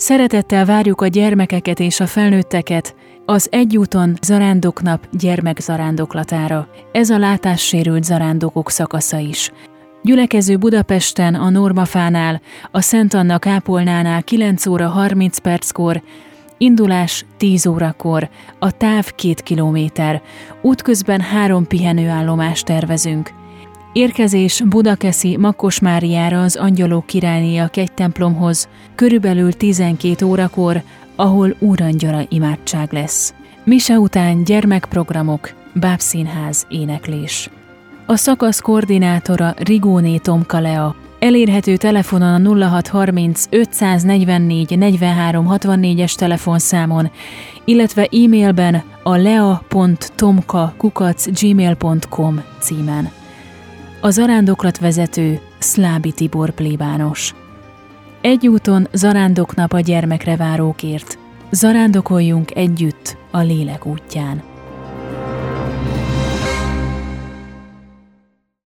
Szeretettel várjuk a gyermekeket és a felnőtteket az Egyúton Zarándoknap gyermekzarándoklatára. Ez a látássérült zarándokok szakasza is. Gyülekező Budapesten a Normafánál, a Szent Anna kápolnánál 9 óra 30 perckor, Indulás 10 órakor, a táv 2 kilométer, útközben három pihenőállomást tervezünk. Érkezés Budakeszi Makkos Máriára az Angyalók királynéja egy templomhoz, körülbelül 12 órakor, ahol úrangyala imádság lesz. Mise után gyermekprogramok, bábszínház éneklés. A szakasz koordinátora Rigóné Tomka Lea, Elérhető telefonon a 0630 544 43 64-es telefonszámon, illetve e-mailben a lea.tomka.gmail.com címen. A zarándoklat vezető Szlábi Tibor plébános. Egy úton zarándoknap a gyermekre várókért. Zarándokoljunk együtt a lélek útján.